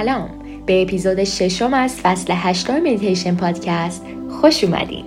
سلام. به اپیزود ششم از فصل هشتم مدیتیشن پادکست خوش اومدین.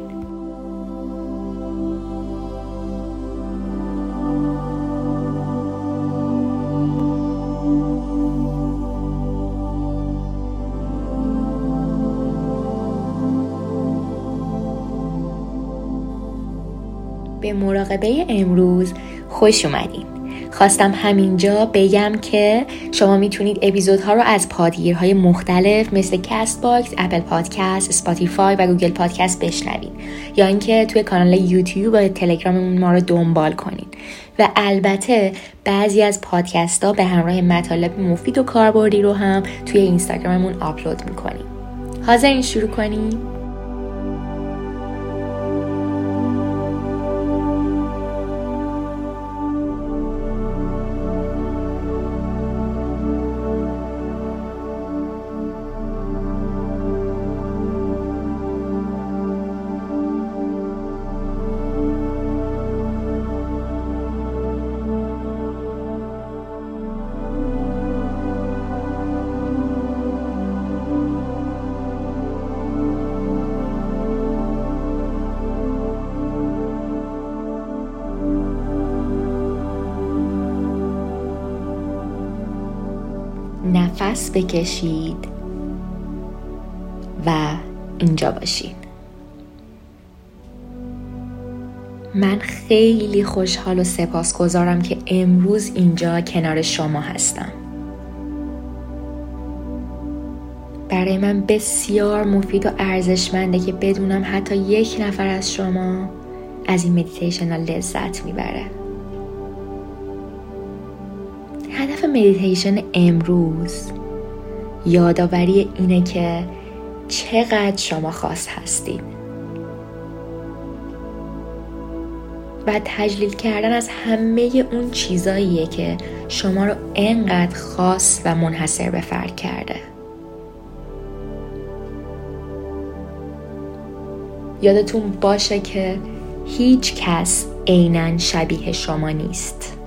به مراقبه امروز خوش اومدین. خواستم همینجا بگم که شما می‌تونید اپیزودها رو از پادگیرهای مختلف مثل Castbox، Apple Podcast، Spotify و Google Podcast بشنوید. یا اینکه توی کانال یوتیوب و تلگراممون ما رو دنبال کنید. و البته بعضی از پادکست ها به همراه مطالب مفید و کاربردی رو هم توی اینستاگراممون آپلود می‌کنیم حاضرین شروع کنیم؟ نفس بکشید و اینجا باشید من خیلی خوشحال و سپاسگزارم که امروز اینجا کنار شما هستم. برای من بسیار مفید و ارزشمنده که بدونم حتی یک نفر از شما از این مدیتیشن لذت می‌بره. هدف مدیتیشن امروز یادآوری اینه که چقدر شما خاص هستید و تجلیل کردن از همه اون چیزاییه که شما رو انقدر خاص و منحصر به فرد کرده. یادتون باشه که هیچ کس عینا شبیه شما نیست.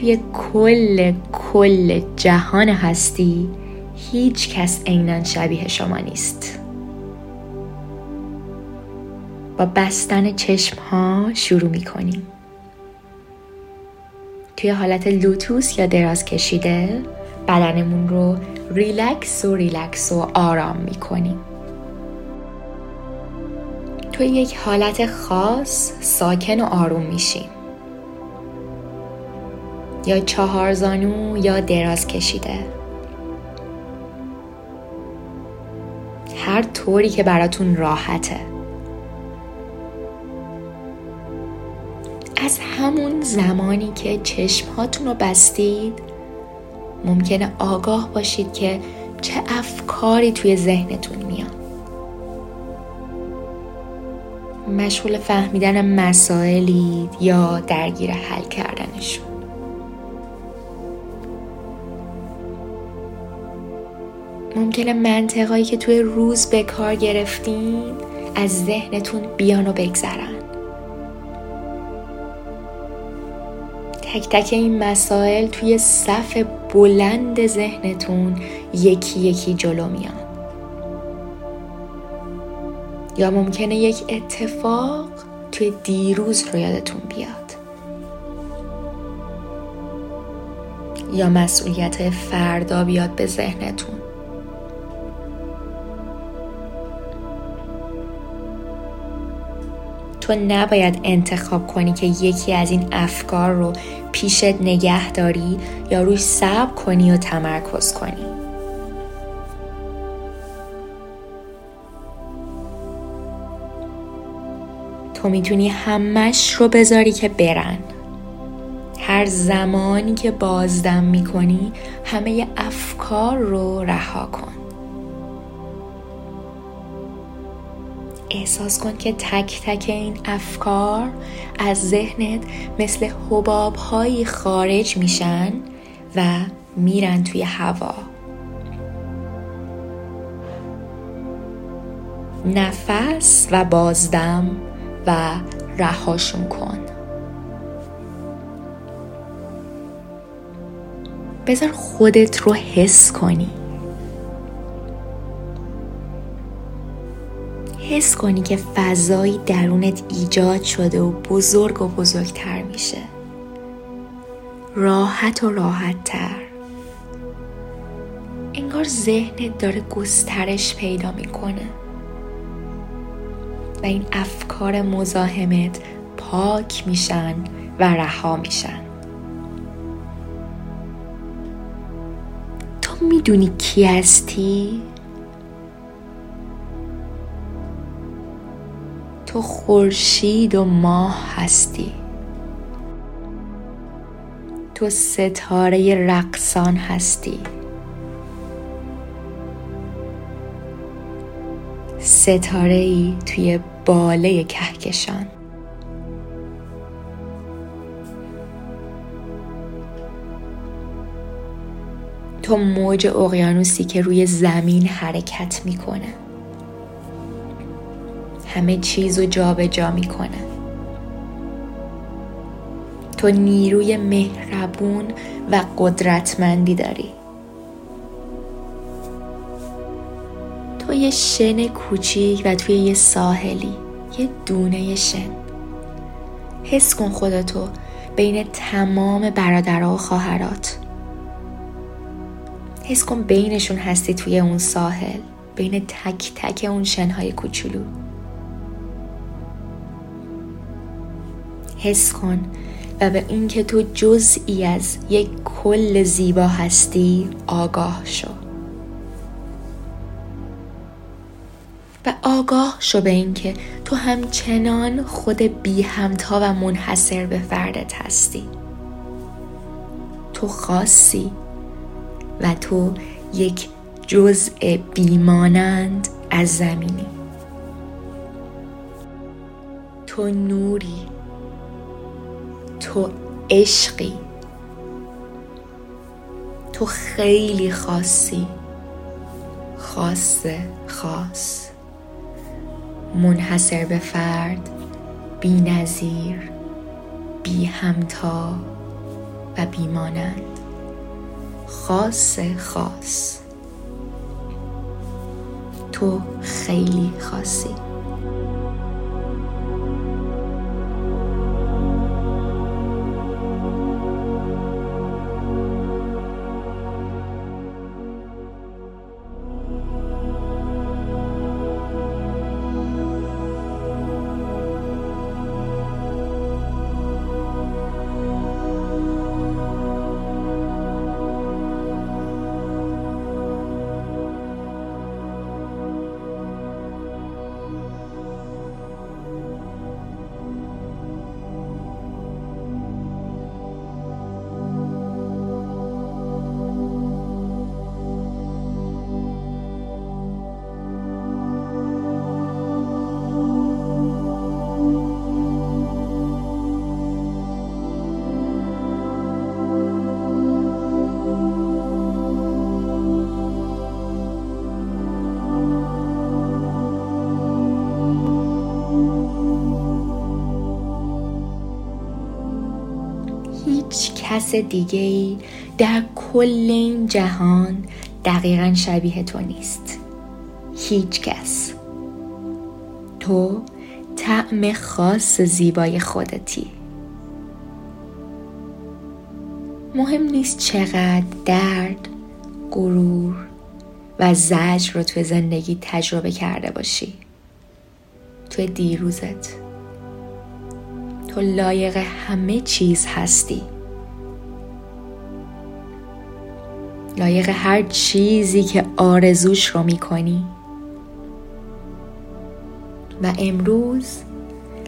توی کل کل جهان هستی هیچ کس عینا شبیه شما نیست. با بستن چشم ها شروع می کنیم توی حالت لوتوس یا دراز کشیده بدنمون رو ریلکس و ریلکس و آرام می کنیم توی یک حالت خاص ساکن و آروم میشیم. یا چهار زانو یا دراز کشیده. هر طوری که براتون راحته. از همون زمانی که چشمهاتون رو بستید ممکنه آگاه باشید که چه افکاری توی ذهنتون میاد. مشغول فهمیدن مسائلید یا درگیر حل کردنشون ممکنه منطقهایی که توی روز به کار گرفتین از ذهنتون بیان و بگذرن. تک تک این مسائل توی صف بلند ذهنتون یکی یکی جلو میان. یا ممکنه یک اتفاق توی دیروز رو یادتون بیاد. یا مسئولیت فردا بیاد به ذهنتون. تو نباید انتخاب کنی که یکی از این افکار رو پیشت نگه داری یا روش صبر کنی و تمرکز کنی. تو می‌تونی همش رو بذاری که برن. هر زمانی که بازدم می‌کنی همه افکار رو رها کن. احساس کن که تک تک این افکار از ذهنت مثل حباب هایی خارج میشن و میرن توی هوا. نفس و بازدم و رهاشون کن. بذار خودت رو حس کنی. حس کنی که فضایی درونت ایجاد شده و بزرگ و بزرگتر میشه. راحت و راحت تر انگار ذهنت داره گسترش پیدا می‌کنه. و این افکار مزاحمت پاک میشن و رها میشن. تو می‌دونی کی هستی؟ تو خورشید و ماه هستی. تو ستاره رقصان هستی. ستاره ای توی باله کهکشان. تو موج اقیانوسی که روی زمین حرکت می‌کنه. همه چیز رو جابجا جا می‌کنه. تو نیروی مهربون و قدرتمندی داری. تو یه شن کوچیک و توی یه ساحلی یه دونه شن. حس کن خودتو بین تمام برادرها و خواهرات. حس کن بینشون هستی توی اون ساحل بین تک تک اون شنهای کوچولو. حس کن و به اینکه تو جزئی از یک کل زیبا هستی آگاه شو. و آگاه شو به اینکه تو همچنان خود بی همتا و منحصر به فردت هستی. تو خاصی و تو یک جزء بیمانند از زمینی. تو نوری. تو عشقی. تو خیلی خاصی. خاص خاص. منحصر به فرد بی نظیر بی همتا و بیمانند خاص خاص. تو خیلی خاصی. کس دیگه ای در کل این جهان دقیقا شبیه تو نیست. هیچ کس. تو طعم خاص زیبای خودتی. مهم نیست چقدر درد غرور و زجر رو تو زندگی تجربه کرده باشی. تو دیروزت. تو لایق همه چیز هستی. لایق هر چیزی که آرزوش رو می‌کنی. و امروز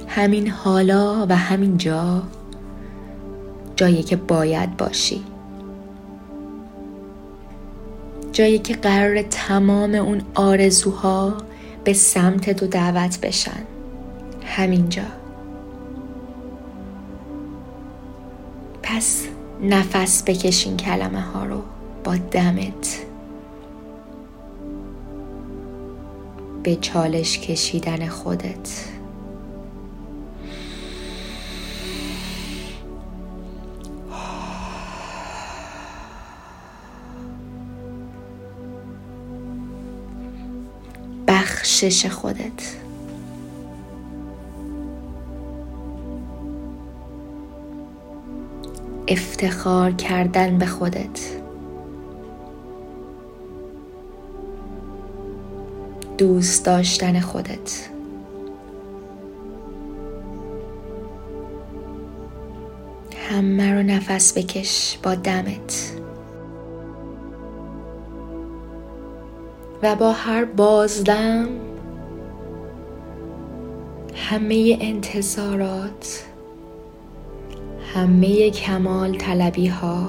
همین حالا و همین جا جایی که باید باشی. جایی که قرار تمام اون آرزوها به سمت تو دعوت بشن. همینجا پس نفس بکشین کلمه ها رو. با دمت. به چالش کشیدن خودت. بخشش خودت. افتخار کردن به خودت. دوست داشتن خودت. همه رو نفس بکش با دمت. و با هر بازدم همه انتظارات همه کمال طلبی ها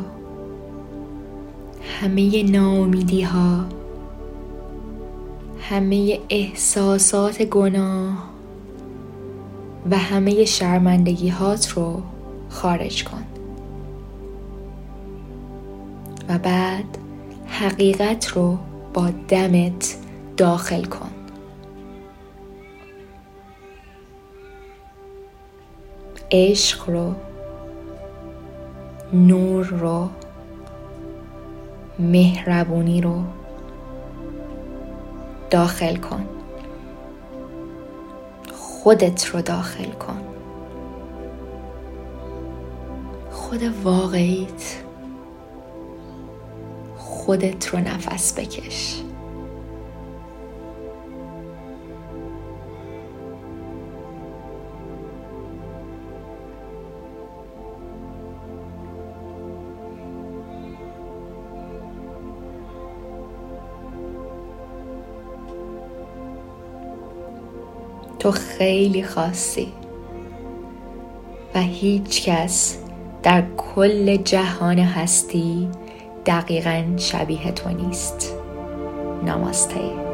همه ناامیدی ها همه احساسات گناه و همه شرمندگی هات رو خارج کن. و بعد حقیقت رو با دمت داخل کن. عشق رو نور رو مهربونی رو داخل کن. خودت رو داخل کن. خود واقعیت. خودت رو نفس بکش. تو خیلی خاصی. و هیچ کس در کل جهان هستی دقیقا شبیه تو نیست. نماسته.